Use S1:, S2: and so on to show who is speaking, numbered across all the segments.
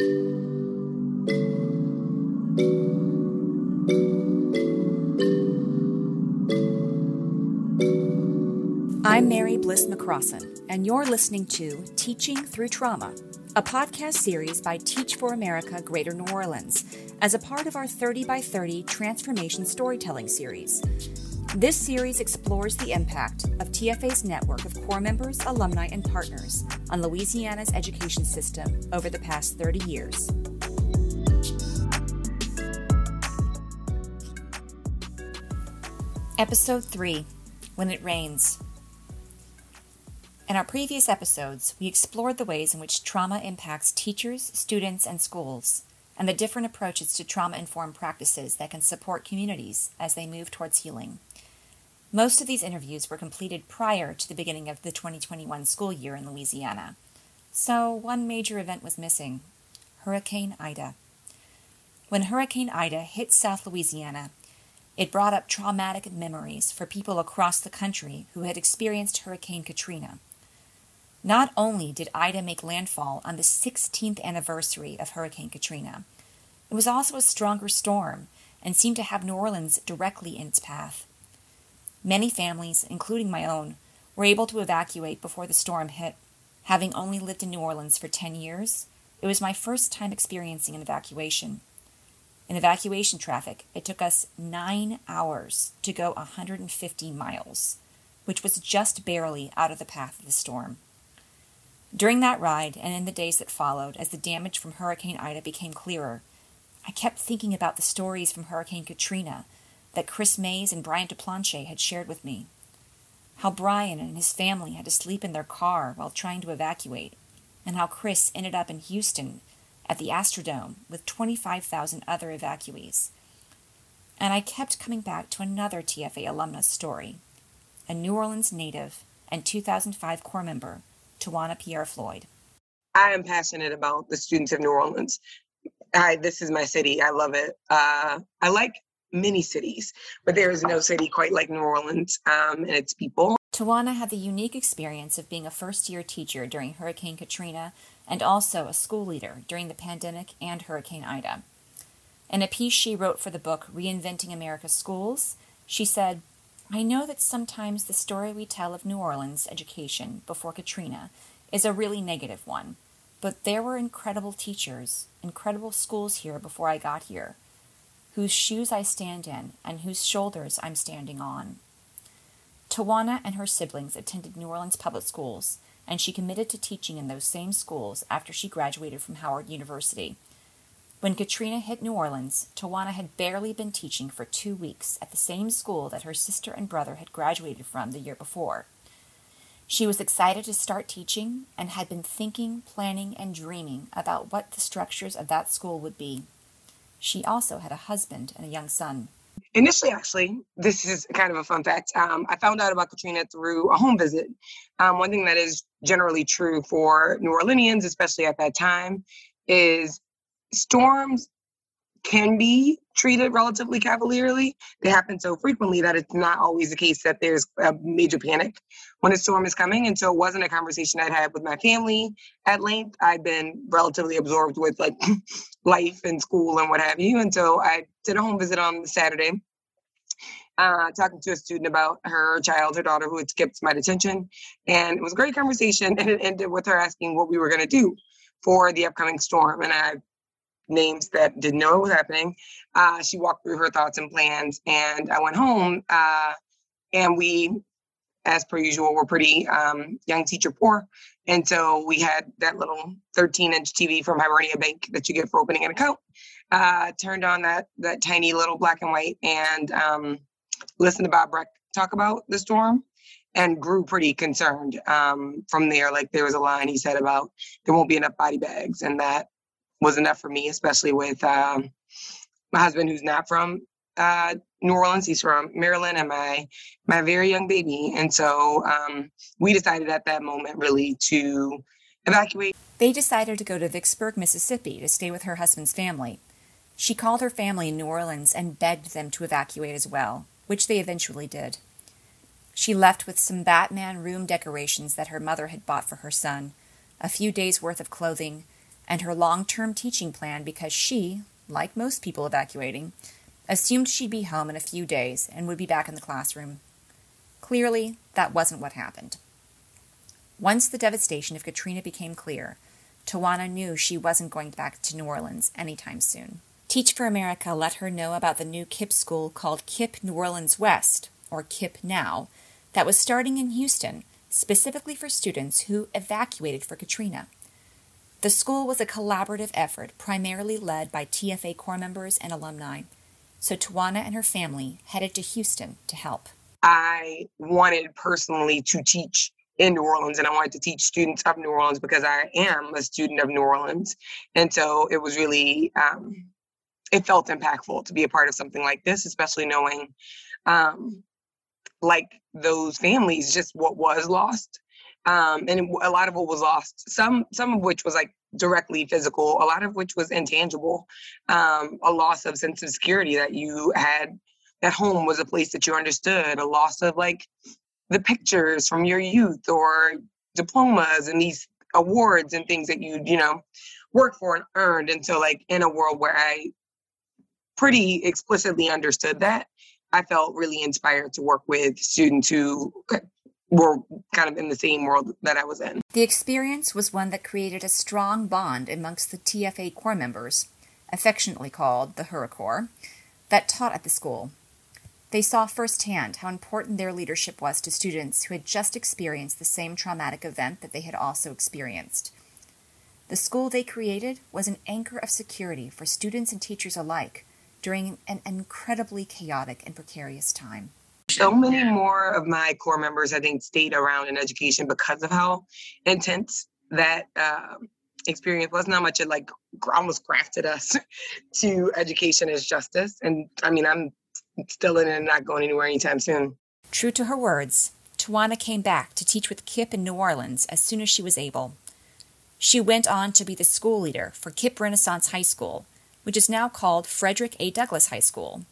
S1: I'm Mary Bliss McCrossan, and you're listening to Teaching Through Trauma, a podcast series by Teach for America Greater New Orleans as a part of our 30 by 30 Transformation Storytelling series. This series explores the impact of TFA's network of corps members, alumni, and partners on Louisiana's education system over the past 30 years. Episode 3 When It Rains. In our previous episodes, we explored the ways in which trauma impacts teachers, students, and schools, and the different approaches to trauma informed practices that can support communities as they move towards healing. Most of these interviews were completed prior to the beginning of the 2021 school year in Louisiana. So, one major event was missing Hurricane Ida. When Hurricane Ida hit South Louisiana, it brought up traumatic memories for people across the country who had experienced Hurricane Katrina. Not only did Ida make landfall on the 16th anniversary of Hurricane Katrina, it was also a stronger storm and seemed to have New Orleans directly in its path. Many families, including my own, were able to evacuate before the storm hit. Having only lived in New Orleans for 10 years, it was my first time experiencing an evacuation. In evacuation traffic, it took us nine hours to go 150 miles, which was just barely out of the path of the storm. During that ride and in the days that followed, as the damage from Hurricane Ida became clearer, I kept thinking about the stories from Hurricane Katrina that Chris Mays and Brian DePlanche had shared with me. How Brian and his family had to sleep in their car while trying to evacuate, and how Chris ended up in Houston at the Astrodome with 25,000 other evacuees. And I kept coming back to another TFA alumnus story a New Orleans native and 2005 Corps member Towana Pierre Floyd.
S2: I am passionate about the students of New Orleans. I, this is my city. I love it. Uh, I like many cities, but there is no city quite like New Orleans um, and its people.
S1: Towana had the unique experience of being a first year teacher during Hurricane Katrina and also a school leader during the pandemic and Hurricane Ida. In a piece she wrote for the book Reinventing America's Schools, she said, I know that sometimes the story we tell of New Orleans education before Katrina is a really negative one, but there were incredible teachers, incredible schools here before I got here, whose shoes I stand in and whose shoulders I'm standing on. Towana and her siblings attended New Orleans public schools, and she committed to teaching in those same schools after she graduated from Howard University when Katrina hit New Orleans, Towana had barely been teaching for two weeks at the same school that her sister and brother had graduated from the year before. She was excited to start teaching and had been thinking, planning, and dreaming about what the structures of that school would be. She also had a husband and a young son.
S2: Initially, actually, this is kind of a fun fact. Um, I found out about Katrina through a home visit. Um, one thing that is generally true for New Orleanians, especially at that time, is storms can be treated relatively cavalierly. They happen so frequently that it's not always the case that there's a major panic when a storm is coming. And so it wasn't a conversation I'd had with my family at length. I'd been relatively absorbed with like life and school and what have you. And so I did a home visit on the Saturday. Uh, talking to a student about her child, her daughter, who had skipped my detention. And it was a great conversation. And it ended with her asking what we were going to do for the upcoming storm. And I names that didn't know what was happening. Uh, she walked through her thoughts and plans, and I went home. Uh, and we, as per usual, were pretty um, young teacher poor, and so we had that little 13-inch TV from Hibernia Bank that you get for opening an account. Uh, turned on that that tiny little black and white and um, listened to Bob Breck talk about the storm and grew pretty concerned um, from there. Like there was a line he said about there won't be enough body bags, and that was enough for me, especially with um, my husband who's not from uh, New Orleans. He's from Maryland, and my my very young baby. And so um, we decided at that moment really to evacuate.
S1: They decided to go to Vicksburg, Mississippi, to stay with her husband's family. She called her family in New Orleans and begged them to evacuate as well, which they eventually did. She left with some Batman room decorations that her mother had bought for her son, a few days' worth of clothing, and her long term teaching plan because she, like most people evacuating, assumed she'd be home in a few days and would be back in the classroom. Clearly, that wasn't what happened. Once the devastation of Katrina became clear, Towana knew she wasn't going back to New Orleans anytime soon. Teach for America let her know about the new KIPP school called KIPP New Orleans West, or KIPP Now, that was starting in Houston, specifically for students who evacuated for Katrina. The school was a collaborative effort primarily led by TFA Corps members and alumni, so Towana and her family headed to Houston to help.
S2: I wanted personally to teach in New Orleans and I wanted to teach students of New Orleans because I am a student of New Orleans. And so it was really, um, it felt impactful to be a part of something like this, especially knowing, um, like those families, just what was lost. Um, and a lot of what was lost, some some of which was like directly physical, a lot of which was intangible, um, a loss of sense of security that you had that home was a place that you understood, a loss of like the pictures from your youth or diplomas and these awards and things that you, you know, worked for and earned. And so like in a world where I pretty explicitly understood that, I felt really inspired to work with students who were kind of in the same world that I was in.
S1: The experience was one that created a strong bond amongst the TFA Corps members, affectionately called the HurraCorps, that taught at the school. They saw firsthand how important their leadership was to students who had just experienced the same traumatic event that they had also experienced. The school they created was an anchor of security for students and teachers alike during an incredibly chaotic and precarious time.
S2: So many more of my corps members, I think, stayed around in education because of how intense that uh, experience was. Not much it like almost grafted us to education as justice. And I mean, I'm still in it and not going anywhere anytime soon.
S1: True to her words, Towana came back to teach with KIPP in New Orleans as soon as she was able. She went on to be the school leader for KIPP Renaissance High School, which is now called Frederick A. Douglass High School.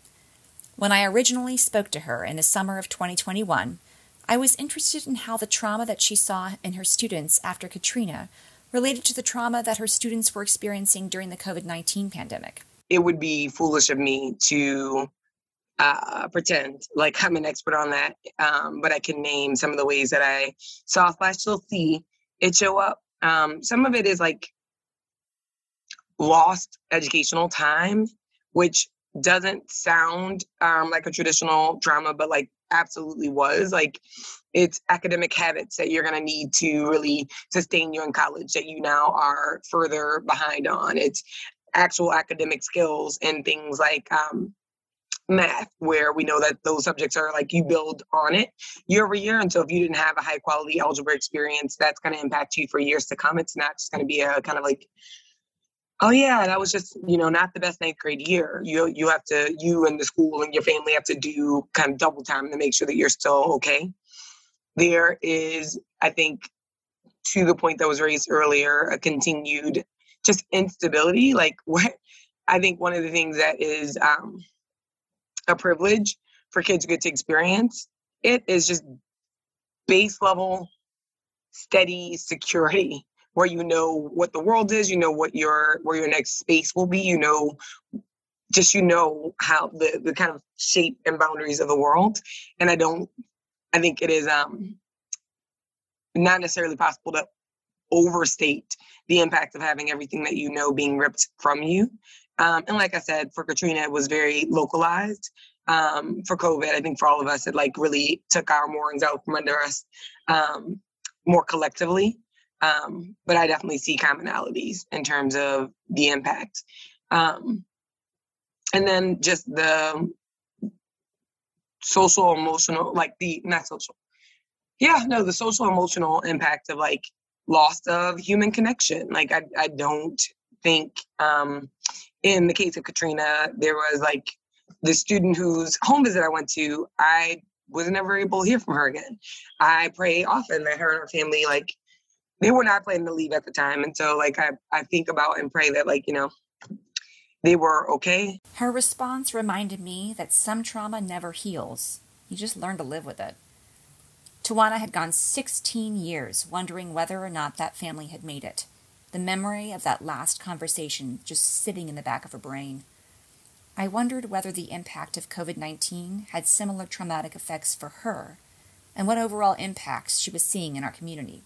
S1: When I originally spoke to her in the summer of 2021, I was interested in how the trauma that she saw in her students after Katrina related to the trauma that her students were experiencing during the COVID 19 pandemic.
S2: It would be foolish of me to uh, pretend like I'm an expert on that, um, but I can name some of the ways that I saw slash still see it show up. Um, some of it is like lost educational time, which doesn't sound um, like a traditional drama, but like absolutely was. Like it's academic habits that you're going to need to really sustain you in college that you now are further behind on. It's actual academic skills and things like um, math where we know that those subjects are like you build on it year over year and so if you didn't have a high quality algebra experience that's going to impact you for years to come it's not just going to be a kind of like oh yeah that was just you know not the best ninth grade year. You you have to you and the school and your family have to do kind of double time to make sure that you're still okay. There is i think to the point that was raised earlier a continued just instability. Like what i think one of the things that is um a privilege for kids to get to experience. It is just base level, steady security where you know what the world is, you know what your where your next space will be, you know just you know how the the kind of shape and boundaries of the world. And I don't I think it is um not necessarily possible to overstate the impact of having everything that you know being ripped from you um, and like I said, for Katrina, it was very localized. Um, for COVID, I think for all of us, it like really took our moorings out from under us um, more collectively. Um, but I definitely see commonalities in terms of the impact. Um, and then just the social, emotional, like the not social. Yeah, no, the social emotional impact of like loss of human connection. Like I, I don't think um, in the case of Katrina, there was like the student whose home visit I went to, I was never able to hear from her again. I pray often that her and her family, like, they were not planning to leave at the time. And so, like, I, I think about and pray that, like, you know, they were okay.
S1: Her response reminded me that some trauma never heals. You just learn to live with it. Towana had gone 16 years wondering whether or not that family had made it. the memory of that last conversation just sitting in the back of her brain. I wondered whether the impact of COVID 19 had similar traumatic effects for her and what overall impacts she was seeing in our community.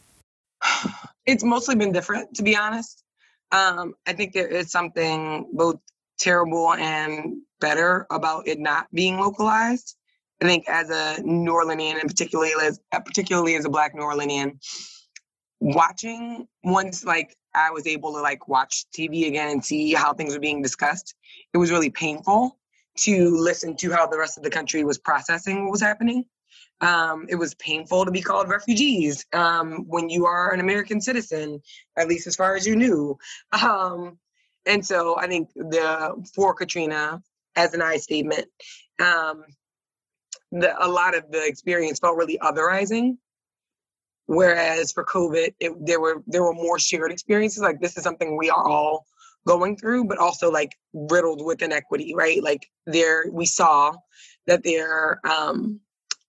S2: It's mostly been different, to be honest. Um, I think there is something both terrible and better about it not being localized. I think as a New Orleanian, and particularly as particularly as a Black New Orleanian, watching once like I was able to like watch TV again and see how things were being discussed, it was really painful to listen to how the rest of the country was processing what was happening. Um, it was painful to be called refugees um, when you are an American citizen, at least as far as you knew. Um, and so I think the for Katrina, as an I statement, um, the, a lot of the experience felt really otherizing. Whereas for COVID, it, there were there were more shared experiences. Like this is something we are all going through, but also like riddled with inequity, right? Like there, we saw that there um,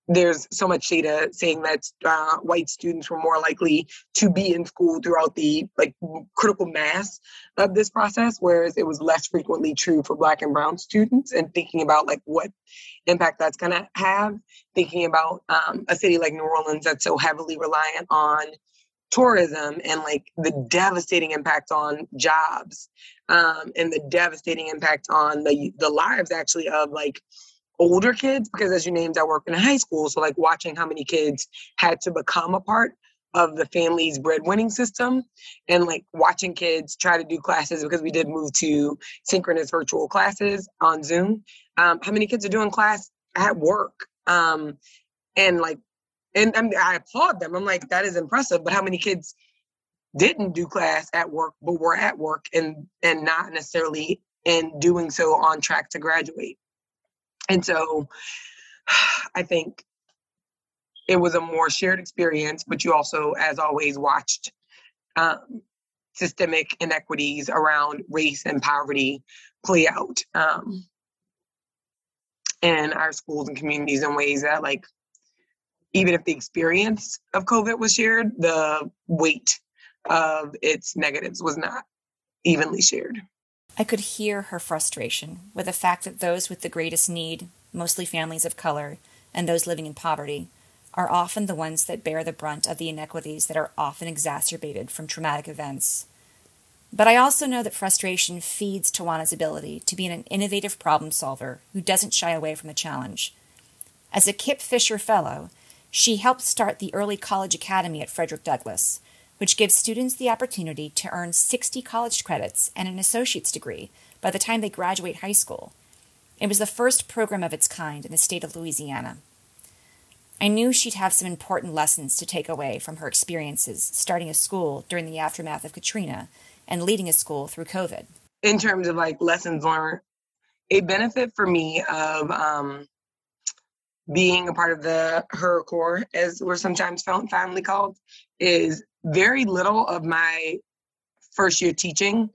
S2: there's so much data saying that uh, white students were more likely to be in school throughout the like critical mass of this process whereas it was less frequently true for black and brown students and thinking about like what impact that's going to have thinking about um, a city like new orleans that's so heavily reliant on tourism and like the devastating impact on jobs um, and the devastating impact on the the lives actually of like older kids because as you named i work in high school so like watching how many kids had to become a part of the family's breadwinning system and like watching kids try to do classes because we did move to synchronous virtual classes on zoom um, how many kids are doing class at work um, and like and I, mean, I applaud them. I'm like that is impressive but how many kids didn't do class at work but were at work and and not necessarily in doing so on track to graduate and so I think it was a more shared experience, but you also, as always, watched um, systemic inequities around race and poverty play out um, in our schools and communities in ways that, like, even if the experience of COVID was shared, the weight of its negatives was not evenly shared.
S1: I could hear her frustration with the fact that those with the greatest need, mostly families of color, and those living in poverty, are often the ones that bear the brunt of the inequities that are often exacerbated from traumatic events. But I also know that frustration feeds Towana's ability to be an innovative problem solver who doesn't shy away from a challenge. As a KIPP Fisher Fellow, she helped start the Early College Academy at Frederick Douglass, which gives students the opportunity to earn 60 college credits and an associate's degree by the time they graduate high school. It was the first program of its kind in the state of Louisiana. I knew she'd have some important lessons to take away from her experiences starting a school during the aftermath of Katrina and leading a school through COVID.
S2: In terms of like lessons learned, a benefit for me of um, being a part of the HurraCorps, as we're sometimes fondly called, is very little of my first year teaching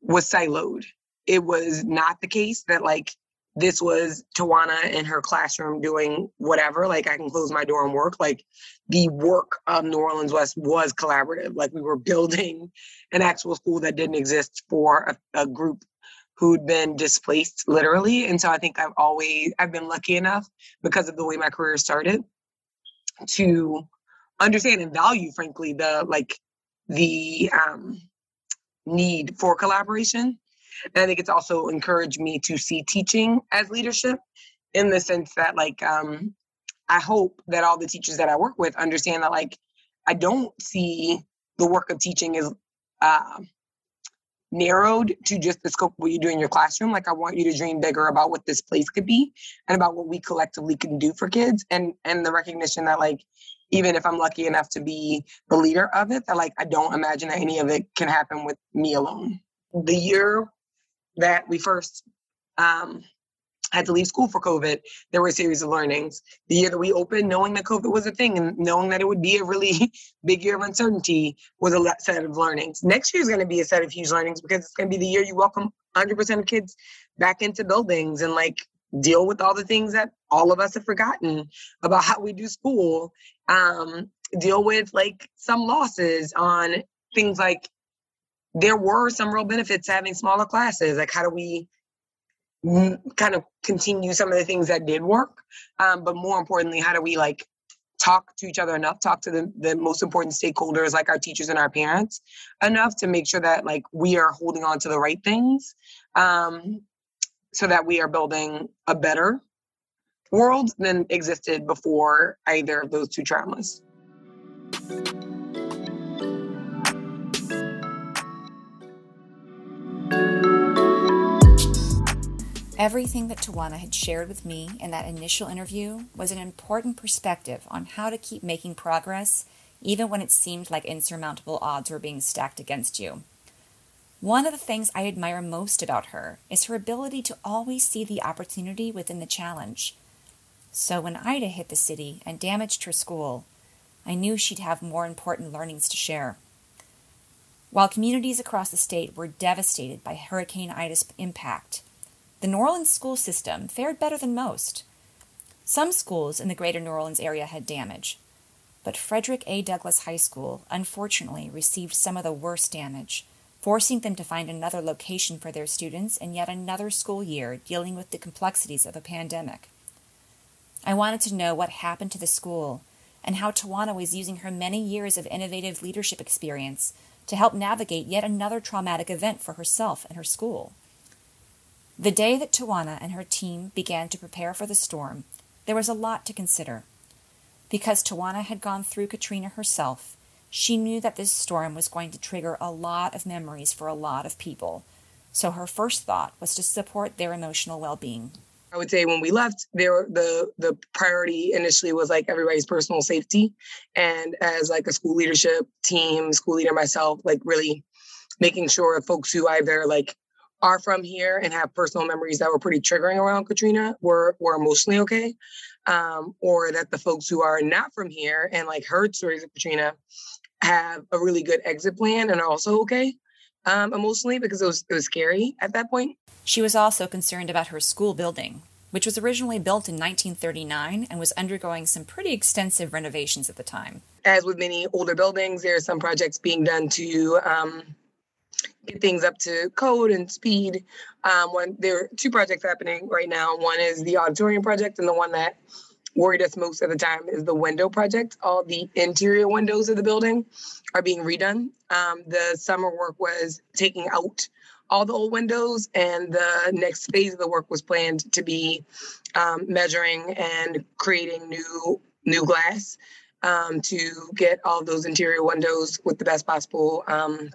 S2: was siloed. It was not the case that like this was Towana in her classroom doing whatever. Like I can close my door and work. Like the work of New Orleans West was collaborative. Like we were building an actual school that didn't exist for a, a group who'd been displaced literally. And so I think I've always I've been lucky enough because of the way my career started to understand and value, frankly, the like the um, need for collaboration. And I think it's also encouraged me to see teaching as leadership in the sense that like um, I hope that all the teachers that I work with understand that like I don't see the work of teaching as uh, narrowed to just the scope of what you do in your classroom. Like I want you to dream bigger about what this place could be and about what we collectively can do for kids and and the recognition that like even if I'm lucky enough to be the leader of it, that like I don't imagine that any of it can happen with me alone. The year that we first um, had to leave school for COVID, there were a series of learnings. The year that we opened, knowing that COVID was a thing and knowing that it would be a really big year of uncertainty was a set of learnings. Next year is going to be a set of huge learnings because it's going to be the year you welcome 100% of kids back into buildings and like deal with all the things that all of us have forgotten about how we do school um, deal with like some losses on things like there were some real benefits having smaller classes. Like, how do we kind of continue some of the things that did work? Um, but more importantly, how do we like talk to each other enough, talk to the, the most important stakeholders like our teachers and our parents enough to make sure that like we are holding on to the right things um, so that we are building a better world than existed before either of those two traumas.
S1: Everything that Towana had shared with me in that initial interview was an important perspective on how to keep making progress even when it seemed like insurmountable odds were being stacked against you. One of the things I admire most about her is her ability to always see the opportunity within the challenge. So when Ida hit the city and damaged her school, I knew she'd have more important learnings to share. While communities across the state were devastated by Hurricane Ida's impact, the New Orleans school system fared better than most. Some schools in the greater New Orleans area had damage, but Frederick A. Douglass High School unfortunately received some of the worst damage, forcing them to find another location for their students in yet another school year dealing with the complexities of a pandemic. I wanted to know what happened to the school and how Towana was using her many years of innovative leadership experience to help navigate yet another traumatic event for herself and her school. The day that Towana and her team began to prepare for the storm, there was a lot to consider. Because Towana had gone through Katrina herself, she knew that this storm was going to trigger a lot of memories for a lot of people. So her first thought was to support their emotional well being.
S2: I would say when we left, there the the priority initially was like everybody's personal safety, and as like a school leadership team, school leader myself, like really making sure folks who either like are from here and have personal memories that were pretty triggering around Katrina were were emotionally okay, um, or that the folks who are not from here and like heard stories of Katrina have a really good exit plan and are also okay um, emotionally because it was it was scary at that point.
S1: She was also concerned about her school building, which was originally built in 1939 and was undergoing some pretty extensive renovations at the time.
S2: As with many older buildings, there are some projects being done to um, things up to code and speed. Um, one, there are two projects happening right now. One is the auditorium project, and the one that worried us most at the time is the window project. All the interior windows of the building are being redone. Um, the summer work was taking out all the old windows, and the next phase of the work was planned to be um, measuring and creating new new glass um, to get all those interior windows with the best possible um,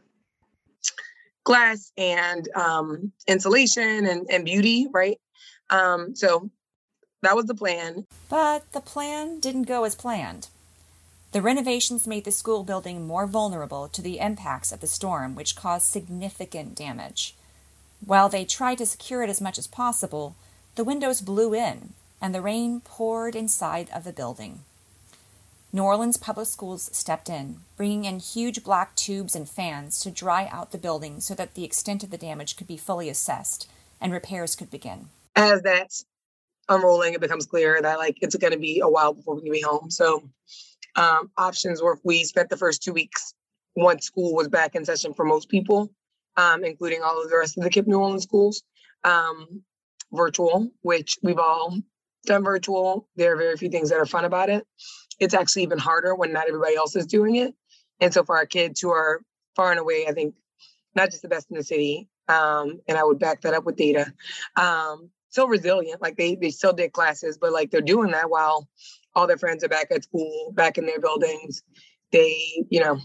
S2: glass and um, insulation and, and beauty, right? Um, so that was the plan.
S1: But the plan didn't go as planned. The renovations made the school building more vulnerable to the impacts of the storm, which caused significant damage. While they tried to secure it as much as possible, the windows blew in and the rain poured inside of the building. New Orleans Public Schools stepped in, bringing in huge black tubes and fans to dry out the building so that the extent of the damage could be fully assessed and repairs could begin.
S2: As that's unrolling, it becomes clear that like it's going to be a while before we can be home. So um, options were we spent the first two weeks once school was back in session for most people, um, including all of the rest of the KIPP New Orleans schools, um, virtual, which we've all done virtual. There are very few things that are fun about it it's actually even harder when not everybody else is doing it. And so for our kids who are far and away, I think not just the best in the city, um, and I would back that up with data, um, so resilient. Like they they still did classes, but like they're doing that while all their friends are back at school, back in their buildings. They, you know,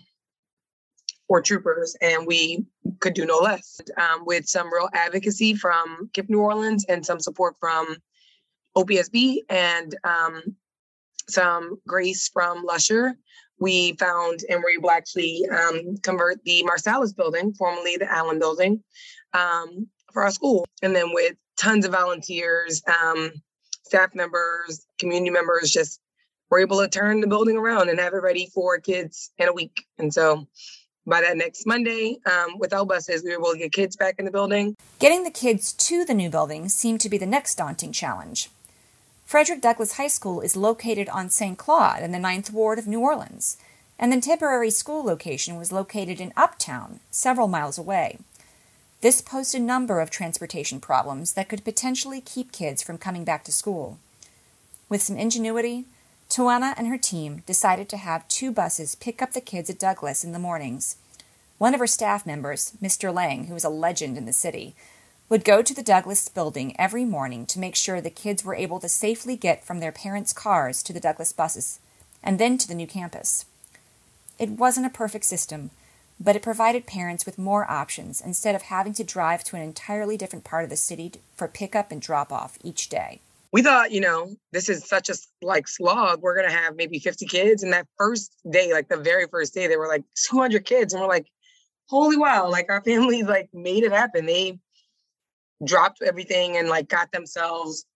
S2: were troopers, and we could do no less. Um, with some real advocacy from KIPP New Orleans and some support from OPSB and um, some grace from Lusher, we found and were able to actually um, convert the Marsalis building, formerly the Allen building, um, for our school. And then with tons of volunteers, um, staff members, community members, just were able to turn the building around and have it ready for kids in a week. And so by that next Monday, um, without buses, we were able to get kids back in the building.
S1: Getting the kids to the new building seemed to be the next daunting challenge. Frederick Douglass High School is located on St. Claude in the Ninth Ward of New Orleans, and the temporary school location was located in Uptown, several miles away. This posed a number of transportation problems that could potentially keep kids from coming back to school. With some ingenuity, Towana and her team decided to have two buses pick up the kids at Douglass in the mornings. One of her staff members, Mr. Lang, who was a legend in the city, would go to the Douglass building every morning to make sure the kids were able to safely get from their parents' cars to the Douglass buses and then to the new campus. It wasn't a perfect system, but it provided parents with more options instead of having to drive to an entirely different part of the city for pickup and drop off each day.
S2: We thought, you know, this is such a like slog. We're gonna have maybe 50 kids, and that first day, like the very first day, there were like 200 kids, and we're like, holy wow! Like our family like made it happen. They dropped everything and like got themselves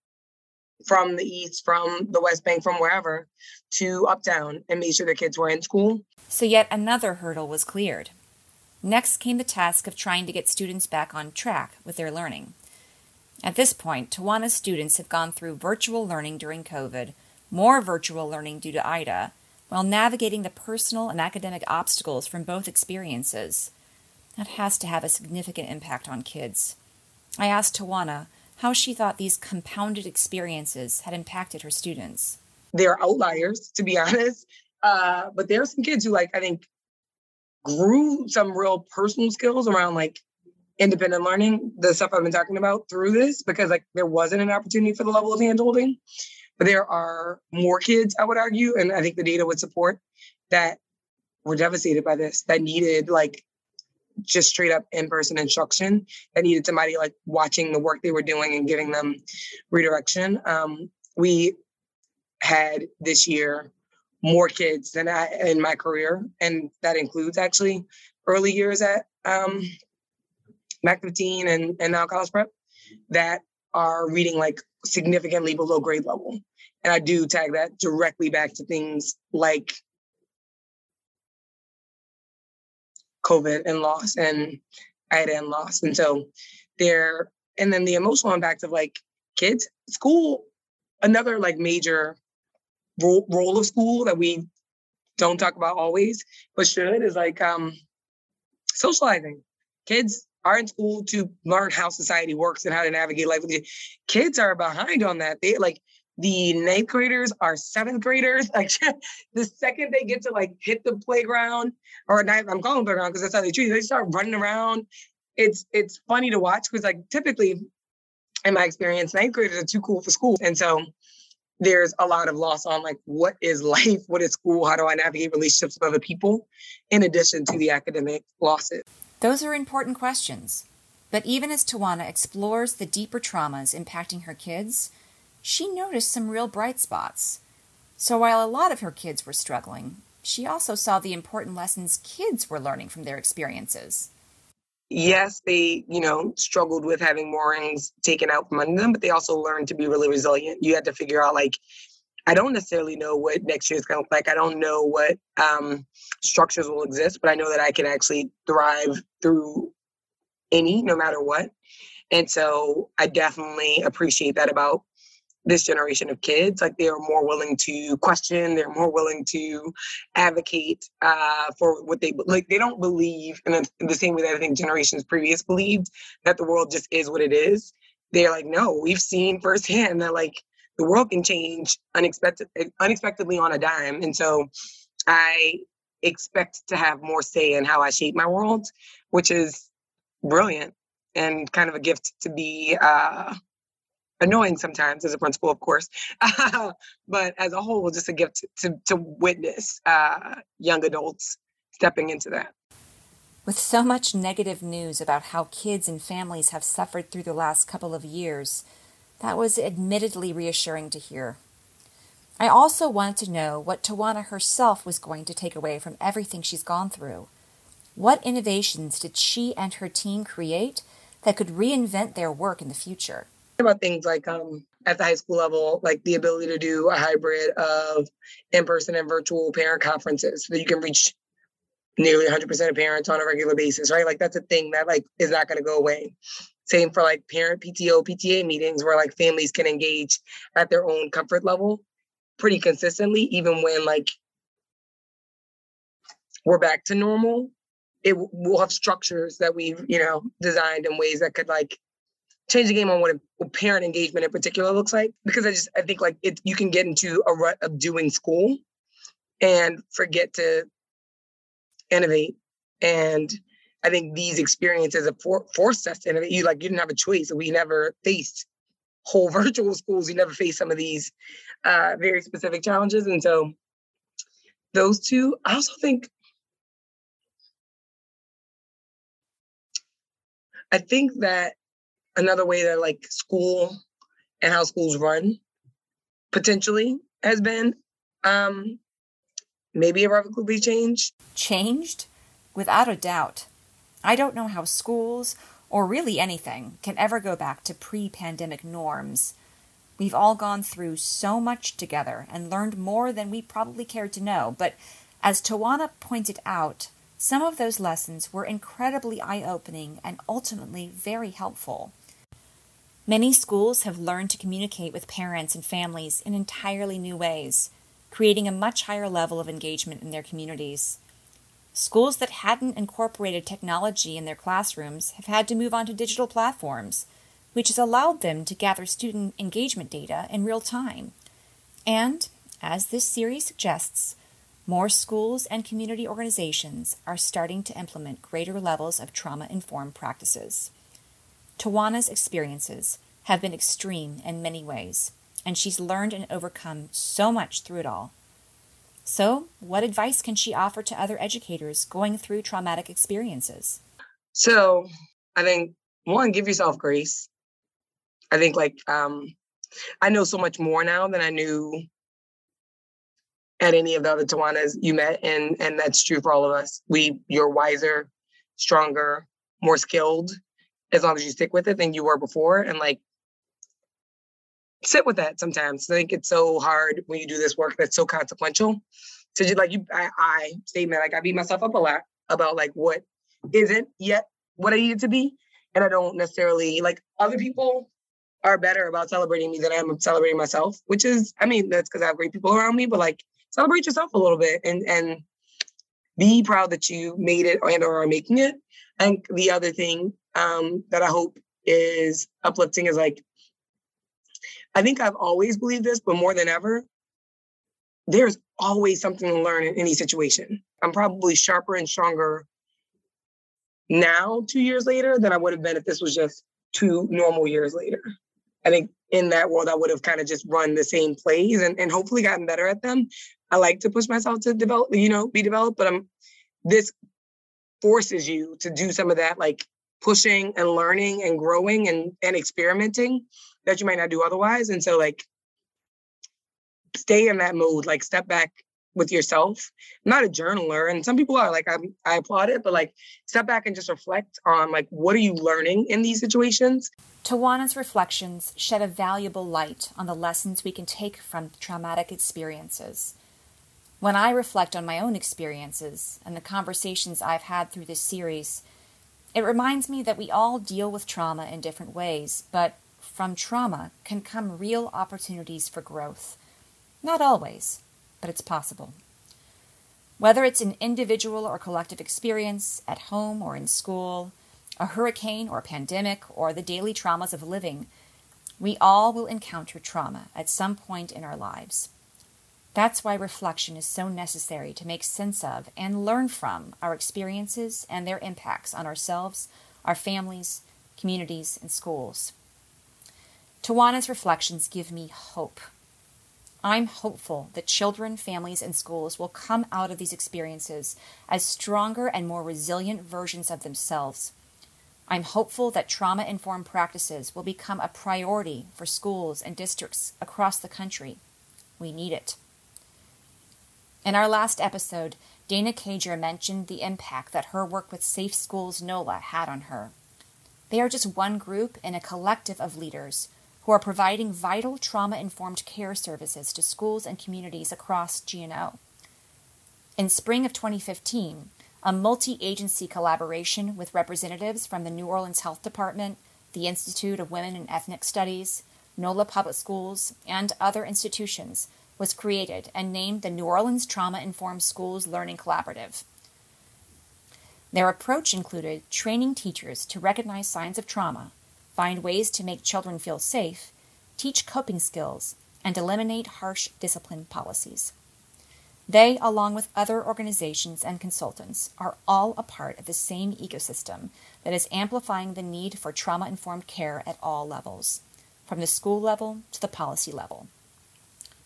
S2: from the east, from the West Bank, from wherever to uptown and made sure their kids were in school.
S1: So yet another hurdle was cleared. Next came the task of trying to get students back on track with their learning. At this point, Towana's students have gone through virtual learning during COVID, more virtual learning due to Ida, while navigating the personal and academic obstacles from both experiences. That has to have a significant impact on kids. I asked Towana how she thought these compounded experiences had impacted her students.
S2: They're outliers, to be honest. Uh, but there are some kids who, like, I think grew some real personal skills around like independent learning, the stuff I've been talking about through this, because like there wasn't an opportunity for the level of handholding. But there are more kids, I would argue, and I think the data would support that were devastated by this, that needed like just straight up in-person instruction that needed somebody like watching the work they were doing and giving them redirection. Um, we had this year more kids than I in my career, and that includes actually early years at um, Mac 15 and, and now college prep that are reading like significantly below grade level. And I do tag that directly back to things like COVID and loss and Ida and loss. And so there, and then the emotional impact of like kids, school, another like major role, role of school that we don't talk about always, but should is like um socializing. Kids are in school to learn how society works and how to navigate life. Kids are behind on that. They like the ninth graders are seventh graders. Like the second they get to like hit the playground, or not, I'm calling playground because that's how they treat. They start running around. It's it's funny to watch because like typically, in my experience, ninth graders are too cool for school, and so there's a lot of loss on like what is life, what is school, how do I navigate relationships with other people, in addition to the academic losses.
S1: Those are important questions. But even as Towana explores the deeper traumas impacting her kids, she noticed some real bright spots. So while a lot of her kids were struggling, she also saw the important lessons kids were learning from their experiences.
S2: Yes, they, you know, struggled with having moorings taken out from under them, but they also learned to be really resilient. You had to figure out like, I don't necessarily know what next year is going to look like. I don't know what um, structures will exist, but I know that I can actually thrive through any, no matter what. And so I definitely appreciate that about this generation of kids like they are more willing to question they're more willing to advocate uh, for what they like they don't believe in, in the same way that i think generations previous believed that the world just is what it is. They're like no we've seen firsthand that like the world can change unexpected unexpectedly on a dime. And so i expect to have more say in how i shape my world which is brilliant and kind of a gift to be uh, annoying sometimes as a principal, of course, but as a whole, just a gift to, to witness uh, young adults stepping into that.
S1: With so much negative news about how kids and families have suffered through the last couple of years, that was admittedly reassuring to hear. I also wanted to know what Towana herself was going to take away from everything she's gone through. What innovations did she and her team create that could reinvent their work in the future?
S2: About things like um, at the high school level, like the ability to do a hybrid of in-person and virtual parent conferences so that you can reach nearly 100% of parents on a regular basis, right? Like that's a thing that like is not going to go away. Same for like parent PTO, PTA meetings where like families can engage at their own comfort level pretty consistently, even when like we're back to normal, it will have structures that we've you know designed in ways that could like change the game on what, parent engagement in particular looks like because i just i think like it you can get into a rut of doing school and forget to innovate. And i think these experiences have for, forced us to innovate. You like you didn't have a choice. We never faced whole virtual schools. You never faced some of these uh, very specific challenges. And so those two i also think I think that another way that like school and how schools run potentially has been um maybe irrevocably changed.
S1: Changed? Without a doubt. I don't know how schools, or really anything, can ever go back to pre pandemic norms. We've all gone through so much together and learned more than we probably cared to know, but as Towana pointed out, some of those lessons were incredibly eye opening and ultimately very helpful. Many schools have learned to communicate with parents and families in entirely new ways, creating a much higher level of engagement in their communities. Schools that hadn't incorporated technology in their classrooms have had to move on to digital platforms, which has allowed them to gather student engagement data in real time. And, as this series suggests, more schools and community organizations are starting to implement greater levels of trauma informed practices. Towana's experiences have been extreme in many ways, and she's learned and overcome so much through it all. So, what advice can she offer to other educators going through traumatic experiences?
S2: So, I think one, give yourself grace. I think, like, um, I know so much more now than I knew at any of the other Towanas you met, and and that's true for all of us. We you're wiser, stronger, more skilled as long as you stick with it than you were before, and like sit with that sometimes. I think it's so hard when you do this work that's so consequential. To just like you, I, I statement like I beat myself up a lot about like what isn't yet what I need it to be, and I don't necessarily like other people are better about celebrating me than I am celebrating myself, which is, I mean, that's because I have great people around me, but like celebrate yourself a little bit and and be proud that you made it and or are making it. And the other thing um, that I hope is uplifting is like, I think I've always believed this, but more than ever, there's always something to learn in any situation. I'm probably sharper and stronger now, two years later, than I would have been if this was just two normal years later. I think in that world, I would have kind of just run the same plays and, and hopefully gotten better at them. I like to push myself to develop, you know, be developed, but I'm this forces you to do some of that like pushing and learning and growing and and experimenting that you might not do otherwise. And so like stay in that mode, like step back with yourself. I'm not a journaler, and some people are like I'm, I applaud it, but like step back and just reflect on like what are you learning in these situations.
S1: Towana's reflections shed a valuable light on the lessons we can take from traumatic experiences. When I reflect on my own experiences and the conversations I've had through this series, it reminds me that we all deal with trauma in different ways, but from trauma can come real opportunities for growth. Not always, but it's possible. Whether it's an individual or collective experience, at home or in school, a hurricane or a pandemic, or the daily traumas of living, we all will encounter trauma at some point in our lives. That's why reflection is so necessary to make sense of and learn from our experiences and their impacts on ourselves, our families, communities, and schools. Towana's reflections give me hope. I'm hopeful that children, families, and schools will come out of these experiences as stronger and more resilient versions of themselves. I'm hopeful that trauma informed practices will become a priority for schools and districts across the country. We need it. In our last episode, Dana Cager mentioned the impact that her work with Safe Schools NOLA had on her. They are just one group in a collective of leaders who are providing vital trauma informed care services to schools and communities across GNO. In spring of 2015, a multi agency collaboration with representatives from the New Orleans Health Department, the Institute of Women and Ethnic Studies, NOLA Public Schools, and other institutions was created and named the New Orleans Trauma Informed Schools Learning Collaborative. Their approach included training teachers to recognize signs of trauma, find ways to make children feel safe, teach coping skills, and eliminate harsh discipline policies. They, along with other organizations and consultants, are all a part of the same ecosystem that is amplifying the need for trauma informed care at all levels, from the school level to the policy level.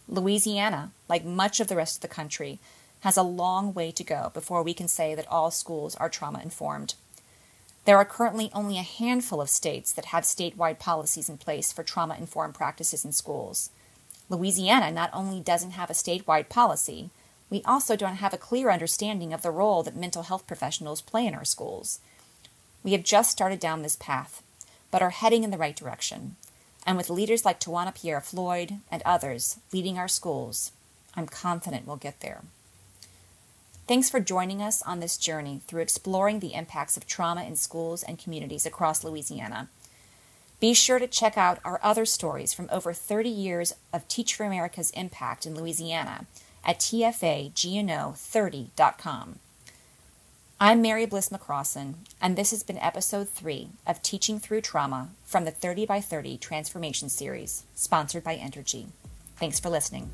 S1: Louisiana, like much of the rest of the country, has a long way to go before we can say that all schools are trauma informed. There are currently only a handful of states that have statewide policies in place for trauma informed practices in schools. Louisiana not only doesn't have a statewide policy, we also don't have a clear understanding of the role that mental health professionals play in our schools. We have just started down this path, but are heading in the right direction. And with leaders like Towana Pierre Floyd and others leading our schools, I'm confident we'll get there. Thanks for joining us on this journey through exploring the impacts of trauma in schools and communities across Louisiana. Be sure to check out our other stories from over 30 years of Teach for America's impact in Louisiana at tfagno30.com. I'm Mary Bliss McCrossin, and this has been episode 3 of Teaching Through Trauma from the 30 by 30 Transformation Series, sponsored by Entergy. Thanks for listening.